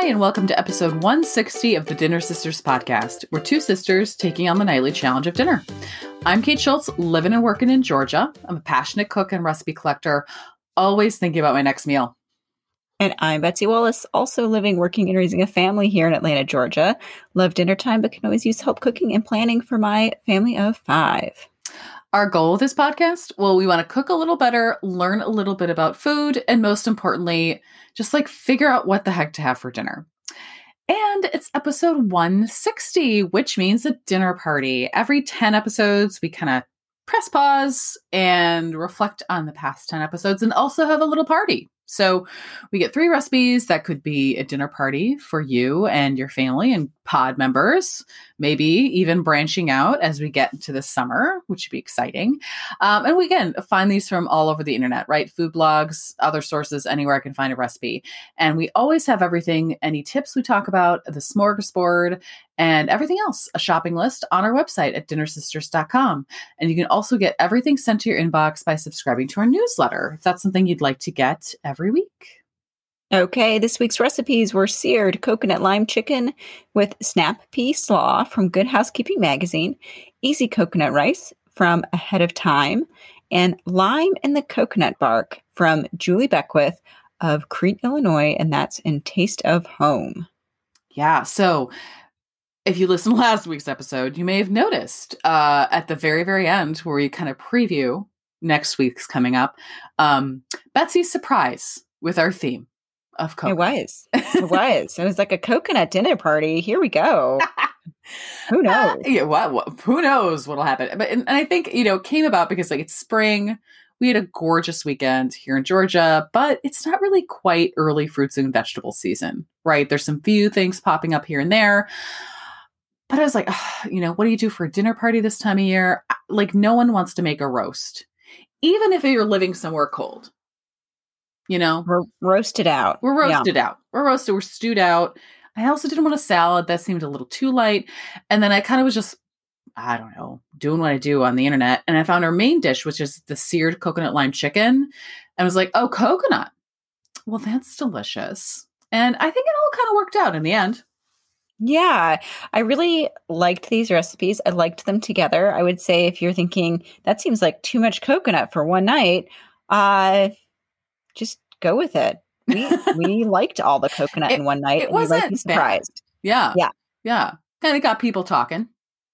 Hi, and welcome to episode 160 of the Dinner Sisters podcast. We're two sisters taking on the nightly challenge of dinner. I'm Kate Schultz, living and working in Georgia. I'm a passionate cook and recipe collector, always thinking about my next meal. And I'm Betsy Wallace, also living, working, and raising a family here in Atlanta, Georgia. Love dinner time, but can always use help cooking and planning for my family of five. Our goal with this podcast well, we want to cook a little better, learn a little bit about food, and most importantly, just like figure out what the heck to have for dinner. And it's episode 160, which means a dinner party. Every 10 episodes, we kind of press pause and reflect on the past 10 episodes and also have a little party. So we get three recipes that could be a dinner party for you and your family and pod members, maybe even branching out as we get into the summer, which would be exciting. Um, and we again find these from all over the internet, right? Food blogs, other sources, anywhere I can find a recipe. And we always have everything, any tips we talk about, the smorgasbord, and everything else, a shopping list on our website at dinnersisters.com. And you can also get everything sent to your inbox by subscribing to our newsletter if that's something you'd like to get every week. Okay, this week's recipes were seared coconut lime chicken with snap pea slaw from Good Housekeeping Magazine, easy coconut rice from Ahead of Time, and lime in the coconut bark from Julie Beckwith of Crete, Illinois, and that's in Taste of Home. Yeah, so if you listened last week's episode, you may have noticed uh, at the very, very end where we kind of preview next week's coming up, um, Betsy's surprise with our theme of coconut. It was. It was. it was like a coconut dinner party. Here we go. who knows? Uh, yeah, what, what, Who knows what'll happen? But and, and I think you know it came about because like it's spring. We had a gorgeous weekend here in Georgia, but it's not really quite early fruits and vegetable season, right? There's some few things popping up here and there. But I was like, you know, what do you do for a dinner party this time of year? Like, no one wants to make a roast, even if you're living somewhere cold you know? We're roasted out. We're roasted yeah. out. We're roasted we're stewed out. I also didn't want a salad. That seemed a little too light. And then i kind of was just i don't know doing what i do on the internet. And i found our main dish which is the seared coconut lime chicken. And I was like oh coconut. Well that's delicious. And i think it all kind of worked out in the end. Yeah, I really liked these recipes. I liked them together. I would say if you're thinking that seems like too much coconut for one night, uh just go with it. We we liked all the coconut it, in one night. It wasn't surprised. Bad. Yeah, yeah, yeah. Kind of got people talking.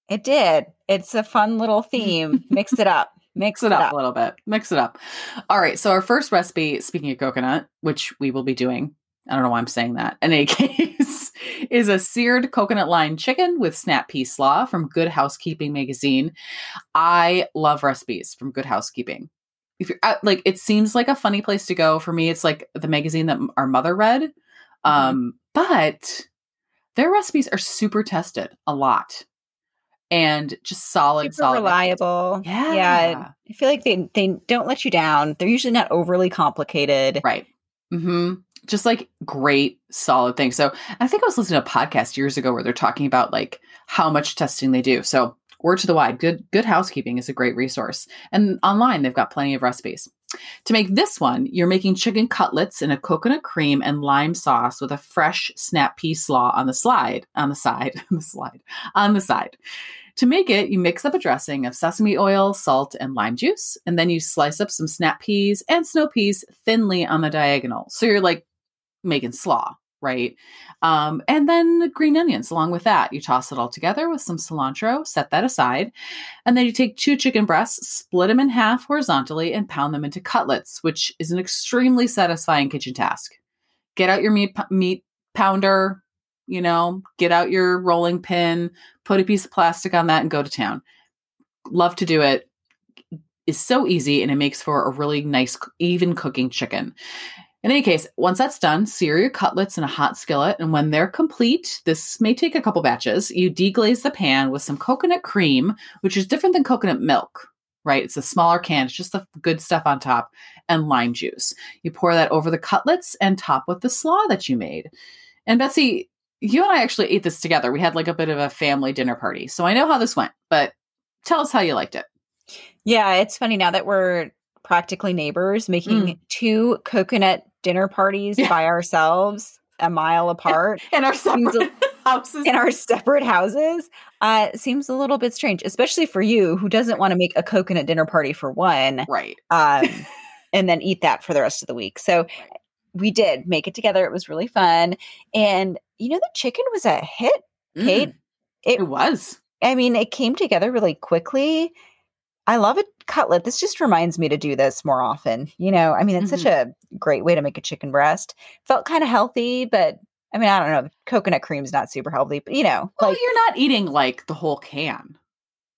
It did. It's a fun little theme. Mix it up. Mix it, it up, up a little bit. Mix it up. All right. So our first recipe, speaking of coconut, which we will be doing. I don't know why I'm saying that. In any case, is a seared coconut lime chicken with snap pea slaw from Good Housekeeping magazine. I love recipes from Good Housekeeping if you're at, like it seems like a funny place to go. For me it's like the magazine that our mother read. Mm-hmm. um but their recipes are super tested a lot and just solid super solid reliable. Yeah. Yeah. I feel like they they don't let you down. They're usually not overly complicated. Right. Mm-hmm. Just like great solid things. So i think i was listening to a podcast years ago where they're talking about like how much testing they do. So word to the wide good good housekeeping is a great resource. And online they've got plenty of recipes. To make this one you're making chicken cutlets in a coconut cream and lime sauce with a fresh snap pea slaw on the slide on the side on the slide on the side. To make it you mix up a dressing of sesame oil salt and lime juice and then you slice up some snap peas and snow peas thinly on the diagonal. So you're like making slaw right? Um, and then green onions along with that. You toss it all together with some cilantro, set that aside. And then you take two chicken breasts, split them in half horizontally, and pound them into cutlets, which is an extremely satisfying kitchen task. Get out your meat, meat pounder, you know, get out your rolling pin, put a piece of plastic on that, and go to town. Love to do it. Is so easy and it makes for a really nice, even cooking chicken. In any case, once that's done, sear your cutlets in a hot skillet, and when they're complete, this may take a couple batches, you deglaze the pan with some coconut cream, which is different than coconut milk, right? It's a smaller can, it's just the good stuff on top, and lime juice. You pour that over the cutlets and top with the slaw that you made. And Betsy, you and I actually ate this together. We had like a bit of a family dinner party. So I know how this went, but tell us how you liked it. Yeah, it's funny now that we're practically neighbors making mm. two coconut dinner parties yeah. by ourselves. a mile apart in our separate houses. in our separate houses uh seems a little bit strange especially for you who doesn't want to make a coconut dinner party for one right. um and then eat that for the rest of the week so we did make it together it was really fun and you know the chicken was a hit Kate, Mm, it it was. I mean, it came together really quickly. I love a cutlet. This just reminds me to do this more often. You know, I mean, it's such a great way to make a chicken breast. Felt kind of healthy, but I mean, I don't know. Coconut cream's not super healthy, but you know, Well, like you're not eating like the whole can.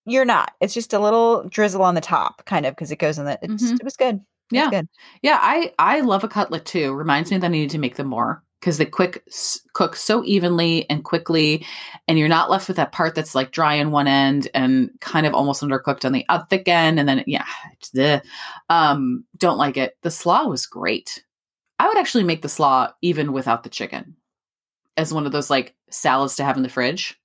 you're not. It's just a little drizzle on the top, kind of, because it goes in the. It's, Mhm. It was good. It was Yeah. good. Yeah, I I love a cutlet too. Reminds me that I need to make them more because they quick s- cook so evenly and quickly, and you're not left with that part that's like dry on one end and kind of almost undercooked on the uh, thick end, and then yeah, it's the um don't like it. The slaw was great. I would actually make the slaw even without the chicken, as one of those like salads to have in the fridge.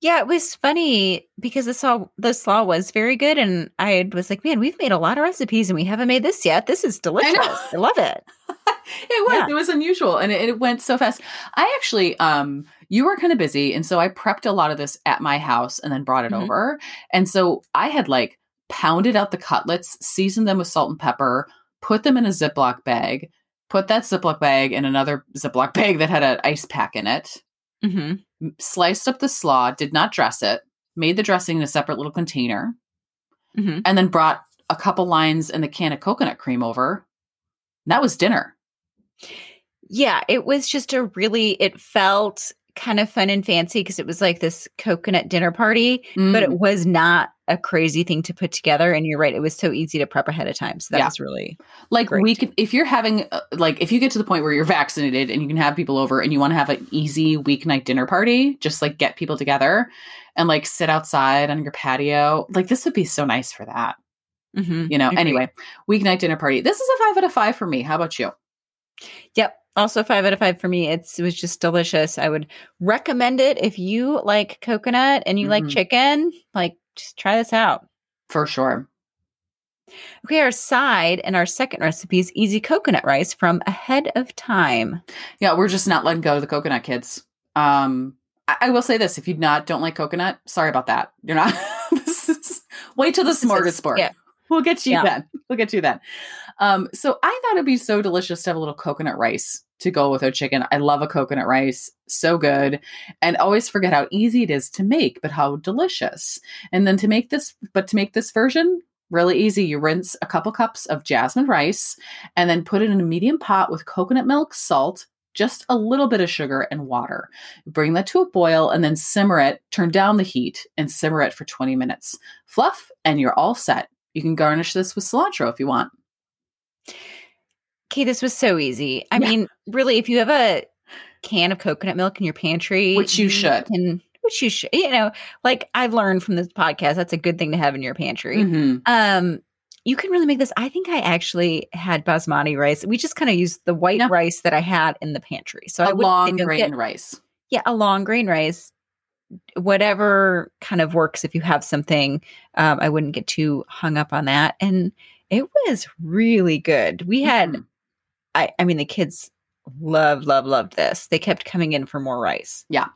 Yeah, it was funny because the slaw the slaw was very good, and I was like, "Man, we've made a lot of recipes, and we haven't made this yet. This is delicious. I, love it." it was Yeah. it was unusual and it, it went so fast. I actually um you were kind of busy and so i prepped a lot of this at my house and then brought it Mhm. over. And so i had like pounded out the cutlets seasoned them with salt and pepper put them in a ziploc bag put that ziploc bag in another ziploc bag that had an ice pack in it hmm sliced up the slaw did not dress it made the dressing in a separate little container hmm and then brought a couple lines and the can of coconut cream over. And that was dinner Yeah, it was just a really. It felt kind of fun and fancy because it was like this coconut dinner party, but Mm. it was not a crazy thing to put together. And you're right; it was so easy to prep ahead of time. So that Yeah. was really like Great. we could, if you're having uh, like if you get to the point where you're vaccinated and you can have people over and you want to have an easy weeknight dinner party just like get people together and like sit outside on your patio like this would be so nice for that Mhm. you know Agreed. anyway weeknight dinner party this is a five out of five for me how about you Yep. Also, five out of five for me. It's, it was just delicious. I would recommend it if you like coconut and you like Mhm. chicken. Like, just try this out. for sure Okay, our side and our second recipe is easy coconut rice from Ahead of Time. yeah we're just not letting go of the coconut kids um I, I will say this if you not don't like coconut sorry about that you're not this is wait till the smorgasbord yeah. We'll get you Yeah. then. We'll get you then. Um, so I thought it'd be so delicious to have a little coconut rice to go with our chicken. I love a coconut rice. So good. And always forget how easy it is to make, but how delicious. And then to make this, but to make this version really easy, you rinse a couple cups of jasmine rice and then put it in a medium pot with coconut milk, salt, just a little bit of sugar and water. Bring that to a boil and then simmer it, turn down the heat and simmer it for 20 minutes. Fluff, and you're all set. You can garnish this with cilantro if you want. Okay, this was so easy. I Yeah. mean, really, if you have a can of coconut milk in your pantry, Which you should. can- which you should, you know, like I've learned from this podcast, that's a good thing to have in your pantry. Mhm. Um, you can really make this. I think I actually had basmati rice. We just kind of used the white Yeah. rice that I had in the pantry. So I A would long grain get, rice. yeah, a long grain rice. Whatever kind of works if you have something. Um, I wouldn't get too hung up on that. And it was really good. We had Mhm. I, I mean, the kids loved, loved, loved this. They kept coming in for more rice. Yeah.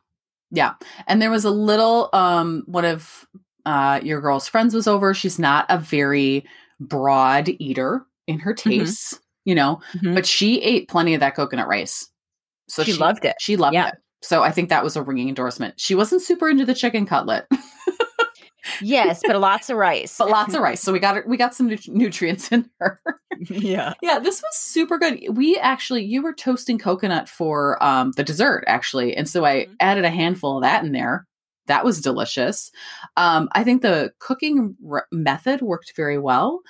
Yeah. And there was a little um one of uh your girl's friends was over. She's not a very broad eater in her tastes, you know, Mhm. but she ate plenty of that coconut rice. So she, loved it. She loved Yeah. it. So I think that was a ringing endorsement. She wasn't super into the chicken cutlet, Yes, but lots of rice. but lots of rice. So we got we got some nut- nutrients in her. yeah. Yeah, this was super good. We actually, you were toasting coconut for um, the dessert, actually. And so I Mhm. added a handful of that in there. That was delicious. Um, I think the cooking r- method worked very well.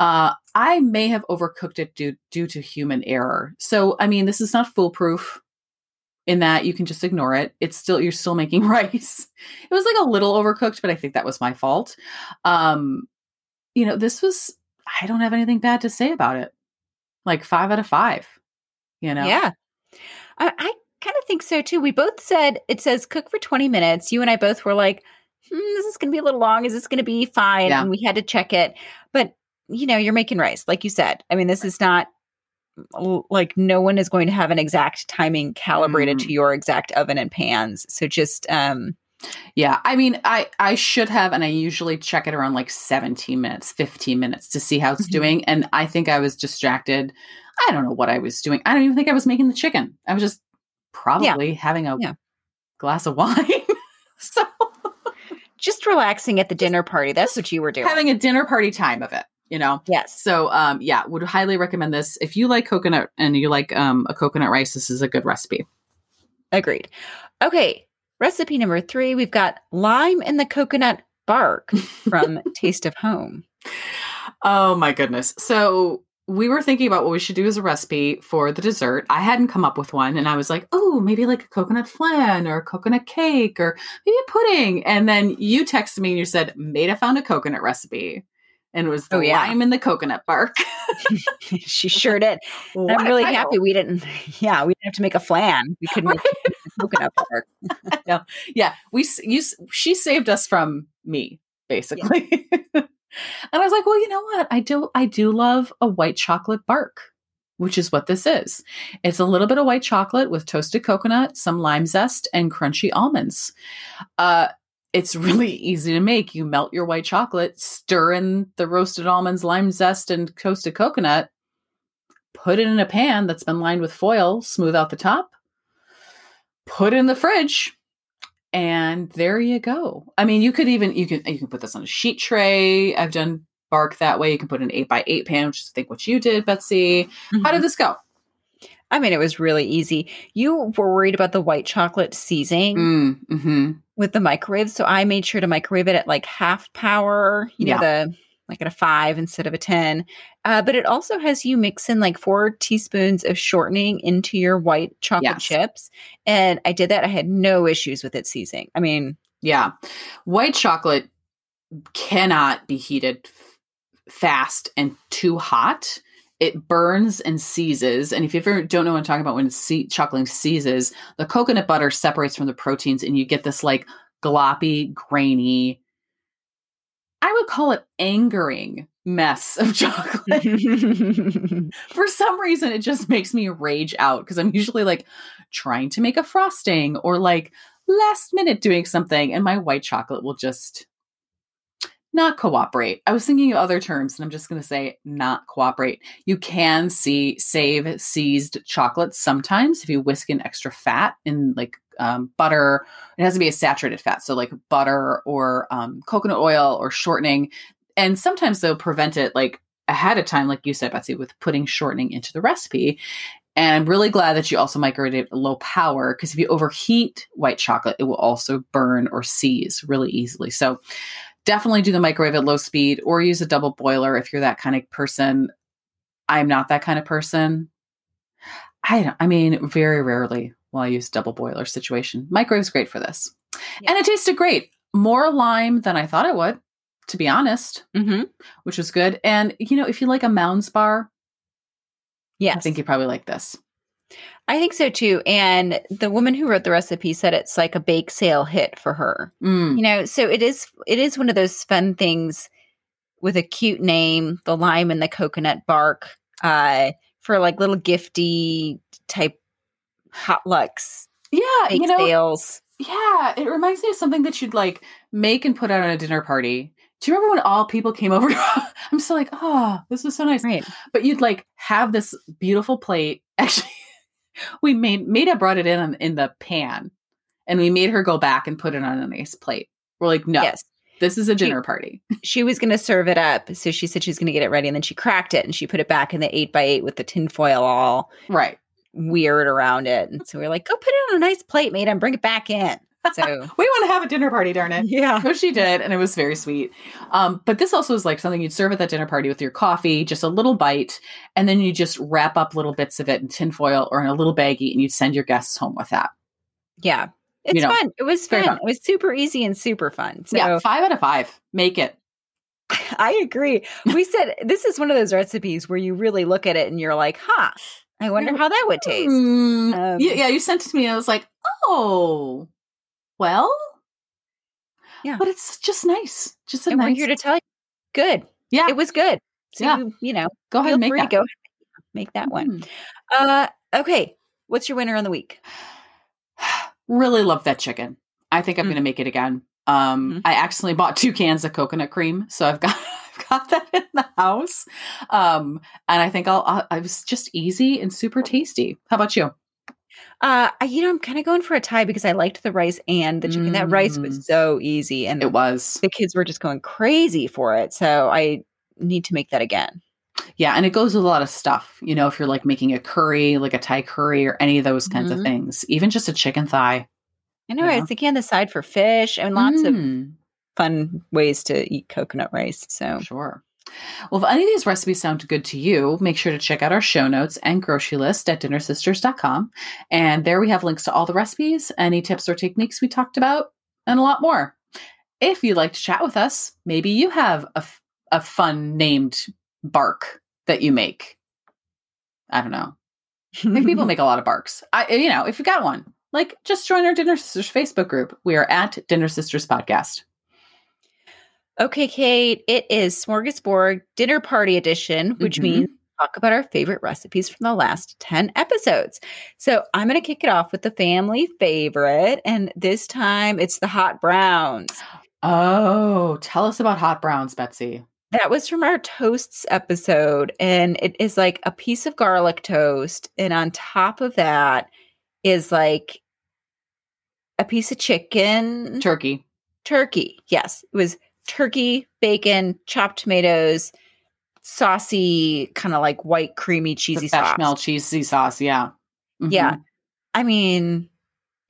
Uh, I may have overcooked it due, due to human error. So, I mean, this is not foolproof in that you can just ignore it. It's still, you're still making rice. It was like a little overcooked, but I think that was my fault. Um, you know, this was, I don't have anything bad to say about it. Like five out of five, you know? Yeah. I, I kind of think so too. We both said it says cook for 20 minutes. You and I both were like, hmm, this is going to be a little long. Is this going to be fine? Yeah. And we had to check it. But, you know, you're making rice, like you said. I mean, this is not like no one is going to have an exact timing calibrated Mm. to your exact oven and pans. So just um Yeah, I mean, I I should have, and I usually check it around like 17 minutes, 15 minutes to see how it's Mhm. doing. And I think I was distracted. I don't know what I was doing. I don't even think I was making the chicken. I was just probably having a Yeah. glass of wine. so just relaxing at the dinner party. That's what you were doing. having a dinner party time of it, you know. yes. So um yeah, would highly recommend this. If you like coconut and you like um a coconut rice, this is a good recipe. Agreed. Okay. Recipe number three, we've got lime in the coconut bark from Taste of Home. Oh my goodness. So we were thinking about what we should do as a recipe for the dessert. I hadn't come up with one and I was like, oh, maybe like a coconut flan or a coconut cake or maybe a pudding. And then you texted me and you said, "Maida found a coconut recipe. And it was the Oh, yeah. lime in the coconut bark. she sure did. I'm really title. happy we didn't. Yeah, we didn't have to make a flan. We couldn't make coconut bark. no, yeah, we you she saved us from me basically. and I was like, well, you know what? I do I do love a white chocolate bark, which is what this is. It's a little bit of white chocolate with toasted coconut, some lime zest, and crunchy almonds. Uh it's really easy to make. You melt your white chocolate, stir in the roasted almonds, lime zest, and toasted coconut, put it in a pan that's been lined with foil, smooth out the top, put it in the fridge, and there you go. I mean, you could even you can you can put this on a sheet tray. I've done bark that way. You can put an eight by eight pan, which is I think what you did, Betsy. How did this go? I mean, it was really easy. You were worried about the white chocolate seizing Mm, hmm with the microwave, so I made sure to microwave it at like half power. You know, the like at a five instead of a ten. Uh, but it also has you mix in like four teaspoons of shortening into your white chocolate Yes. chips, and I did that. I had no issues with it seizing. I mean, Yeah, white chocolate cannot be heated f- fast and too hot. It burns and seizes. And if you ever don't know what I'm talking about when see- chocolate seizes, the coconut butter separates from the proteins and you get this like gloppy, grainy, I would call it angering mess of chocolate. For some reason, it just makes me rage out because I'm usually like trying to make a frosting or like last minute doing something, and my white chocolate will just not cooperate. I was thinking of other terms, and I'm just going to say not cooperate. You can see save seized chocolate sometimes if you whisk in extra fat in like um, butter. It has to be a saturated fat, so like butter or um, coconut oil or shortening. And sometimes they'll prevent it like ahead of time, like you said, Betsy, with putting shortening into the recipe. And I'm really glad that you also microwave it low power because if you overheat white chocolate, it will also burn or seize really easily. So definitely do the microwave at low speed or use a double boiler if you're that kind of person. I'm not that kind of person. I don't, I mean, very rarely will I use double boiler situation. Microwave's great for this. Yeah. And it tasted great. More lime than I thought it would, to be honest, mm-hmm. which was good. And you know, if you like a Mounds bar, yes, I think you probably like this. I think so too. And the woman who wrote the recipe said it's like a bake sale hit for her. Mm, You know, so it is it is one of those fun things with a cute name, the lime and the coconut bark, uh, for like little gifty type hot potlucks, yeah, bake you know, sales. Yeah, it reminds me of something that you'd like make and put out at a dinner party. Do you remember when all people came over? I'm still like, oh, this is so nice. Right. But you'd like have this beautiful plate. Actually, we made Maida brought it in in the pan, and we made her go back and put it on a nice plate. We're like, no, Yes. this is a She- dinner party. She was going to serve it up. So she said she's going to get it ready. And then she cracked it and she put it back in the eight by eight with the tinfoil all Right. weird around it. And so we are like, go put it on a nice plate, Maida, and bring it back in. So, We want to have a dinner party, darn it. yeah. No, she did, and it was very sweet. Um, but this also is like something you'd serve at that dinner party with your coffee, just a little bite, and then you just wrap up little bits of it in tinfoil or in a little baggie, and you'd send your guests home with that. Yeah. It's You know, fun. It was fun. fun. It was super easy and super fun. So yeah, five out of five. Make it. I agree. We said this is one of those recipes where you really look at it and you're like, huh, I wonder how that would taste. Mm, Um, yeah, you sent it to me, and I was like, oh, well, Yeah. but it's just nice. Just a and nice. we're here to tell you, good. yeah, It was good. So Yeah. you, you know, go ahead and make that. go make that one. Mm. Uh, okay. What's your winner on the week? Really love that chicken. I think I'm Mm. going to make it again. Um, Mhm. I accidentally bought two cans of coconut cream, so I've got I've got that in the house. Um, and I think I'll, I'll. I was just easy and super tasty. How about you? Uh, I, you know, I'm kind of going for a tie because I liked the rice and the chicken. That rice Mm. was so easy, and It was, the kids were just going crazy for it. So I need to make that again. yeah, and it goes with a lot of stuff. You know, if you're like making a curry, like a Thai curry, or any of those kinds of Mhm. things, even just a chicken thigh. I know. I Yeah. was thinking on the side for fish and lots of Mm. fun ways to eat coconut rice. So Sure. Well, if any of these recipes sound good to you, make sure to check out our show notes and grocery list at dinnersisters.com. And there we have links to all the recipes, any tips or techniques we talked about, and a lot more. If you'd like to chat with us, maybe you have a, f- a fun named bark that you make. I don't know. People make a lot of barks. I, you know, if you got one, like just join our Dinner Sisters Facebook group. We are at Dinner Sisters Podcast. Okay, Kate, it is Smorgasbord Dinner Party Edition, which Mhm. means talk about our favorite recipes from the last 10 episodes. So I'm going to kick it off with the family favorite. And this time it's the hot browns. Oh, tell us about hot browns, Betsy. That was from our toasts episode. And it is like a piece of garlic toast. And on top of that is like a piece of chicken. Turkey. turkey. Yes, it was turkey, bacon, chopped tomatoes, saucy, kind of like white, creamy, cheesy sauce. bechamel cheesy sauce. Yeah. Yeah. Mhm. I mean,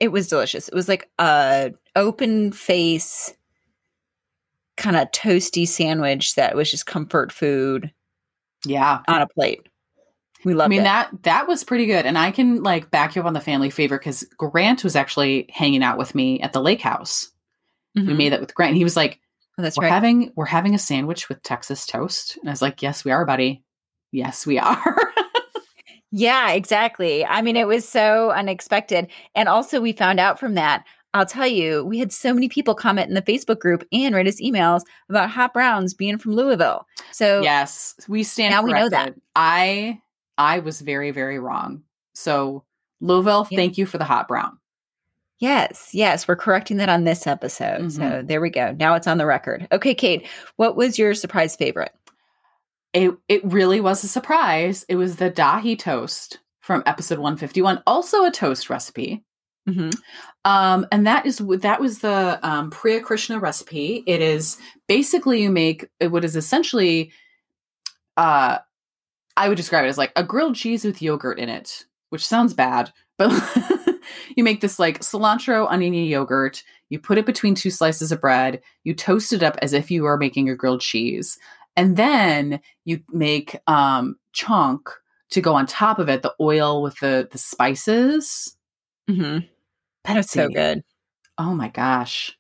it was delicious. It was like a open face, kind of toasty sandwich that was just comfort food Yeah. on a plate. We loved I mean it. that that was pretty good, and I can like back you up on the family favor because Grant was actually hanging out with me at the lake house. We Mhm. made that with Grant. He was like, Oh, that's "We're right. having we're having a sandwich with Texas toast," and I was like, "Yes, we are, buddy. Yes, we are." Yeah, exactly. I mean, it was so unexpected. And also, we found out from that. I'll tell you, we had so many people comment in the Facebook group and write us emails about hot browns being from Louisville. So, yes, we stand. Now we know that. I I was very very wrong. So Louisville, Yeah. thank you for the hot brown. Yes, yes, we're correcting that on this episode. So, Mhm. there we go. Now it's on the record. Okay, Kate, what was your surprise favorite? It it really was a surprise. It was the dahi toast from episode 151, also a toast recipe. Mhm. Um, and that is that was the um, Priya Krishna recipe. It is basically you make what is essentially, uh, I would describe it as like a grilled cheese with yogurt in it, which sounds bad, but you make this like cilantro oniony yogurt. You put it between two slices of bread. You toast it up as if you are making a grilled cheese, and then you make um, chhonk to go on top of it. The oil with the the spices. Mm-hmm. That's so good. Oh my gosh.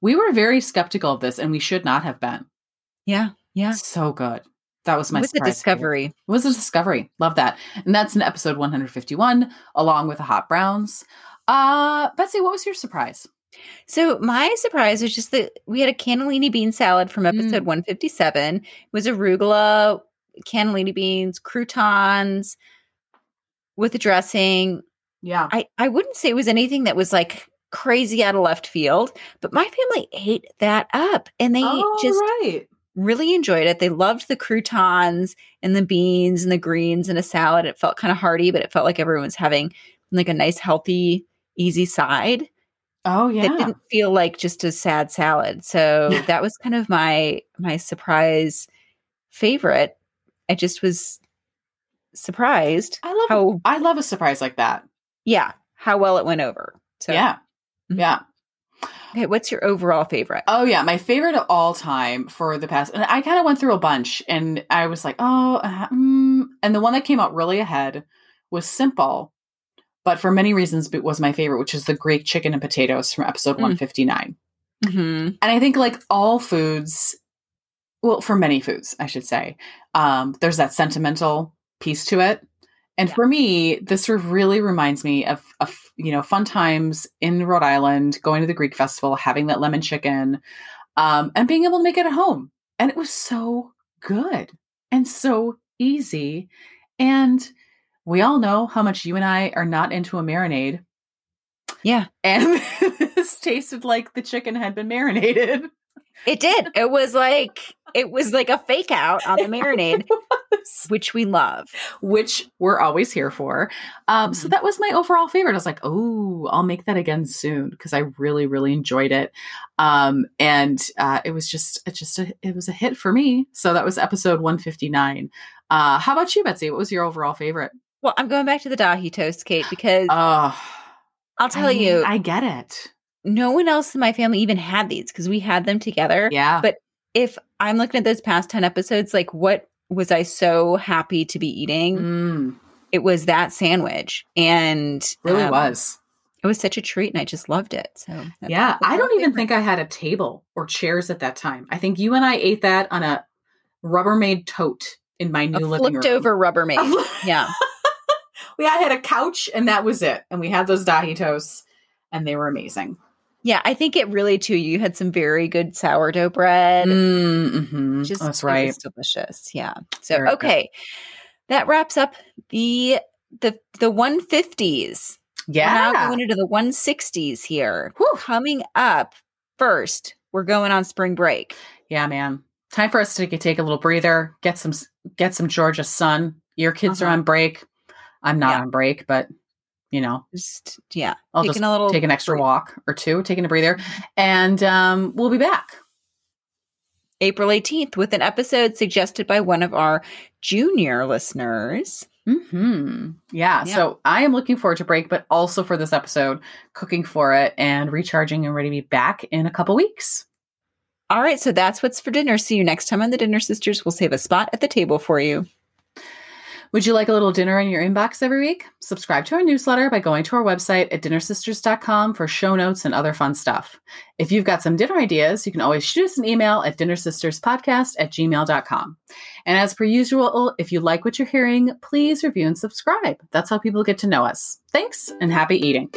We were very skeptical of this and we should not have been. Yeah, yeah. So good. That was my was a discovery. It was a discovery. Love that. And that's in episode 151, along with the hot browns. Uh Betsy, what was your surprise? So my surprise was just that we had a cannellini bean salad from episode Mm. 157. It was arugula, cannellini beans, croutons with a dressing. Yeah. I, I wouldn't say it was anything that was like crazy out of left field, but my family ate that up and they oh, just right. Really enjoyed it. They loved the croutons and the beans and the greens and a salad. It felt kind of hearty, but it felt like everyone was having like a nice, healthy, easy side Oh yeah. It didn't feel like just a sad salad. So that was kind of my my surprise favorite. I just was surprised I love how I love a surprise like that. yeah, how well it went over. So yeah. Mhm. Yeah. Okay, what's your overall favorite? Oh yeah, my favorite of all time for the past, and I kind of went through a bunch, and I was like, oh, uh, mm. and the one that came out really ahead was simple, but for many reasons, it was my favorite, which is the Greek chicken and potatoes from episode Mm. one fifty nine. Mhm. And I think like all foods, well, for many foods, I should say, um, there's that sentimental piece to it. And Yeah. for me, this sort of really reminds me of, of, you know, fun times in Rhode Island, going to the Greek festival, having that lemon chicken, um, and being able to make it at home. And it was so good and so easy. And we all know how much you and I are not into a marinade. Yeah. And this tasted like the chicken had been marinated. It did. It was like it was like a fake out on the marinade, which we love. Which we're always here for. Um, So Mhm. that was my overall favorite. I was like, oh, I'll make that again soon because I really, really enjoyed it. Um, and uh, it was just, it just, a, it was a hit for me. So that was episode 159. Uh, how about you, Betsy? What was your overall favorite? Well, I'm going back to the dahi toast, Kate, because Oh, I'll tell I- you, I get it. No one else in my family even had these because we had them together. Yeah. But if I'm looking at those past 10 episodes, like what was I so happy to be eating? Mm, It was that sandwich. And really um, was. It was such a treat and I just loved it. So Yeah, I don't even think I had a table or chairs at that time. I think you and I ate that on a Rubbermaid tote in my a new living room. flipped room. over Rubbermaid. yeah. we I had a couch and that was it. And we had those dahi toasts and they were amazing. Yeah. I think it really too, you had some very good sourdough bread. Mm-hmm. Just That's right. delicious. Yeah. So okay. That wraps up the the the 150s. We're now going into the 160s here. Whew. Coming up first, we're going on spring break. Yeah, man. Time for us to take- a little breather, get some get some Georgia sun. Your kids are Uh-huh. on break. I'm not Yeah. on break, but you know, Just yeah, I'll taking just a little take an extra break. walk or two, taking a breather, and um, we'll be back. April 18th with an episode suggested by one of our junior listeners. Hmm. Yeah, Yeah. So I am looking forward to break, but also for this episode, cooking for it and recharging and ready to be back in a couple weeks. All right, so that's what's for dinner. See you next time on the Dinner Sisters. We'll save a spot at the table for you. Would you like a little dinner in your inbox every week? Subscribe to our newsletter by going to our website at dinnersisters.com for show notes and other fun stuff. If you've got some dinner ideas, you can always shoot us an email at dinnersisterspodcast at gmail.com. And as per usual, if you like what you're hearing, please review and subscribe. That's how people get to know us. Thanks and happy eating.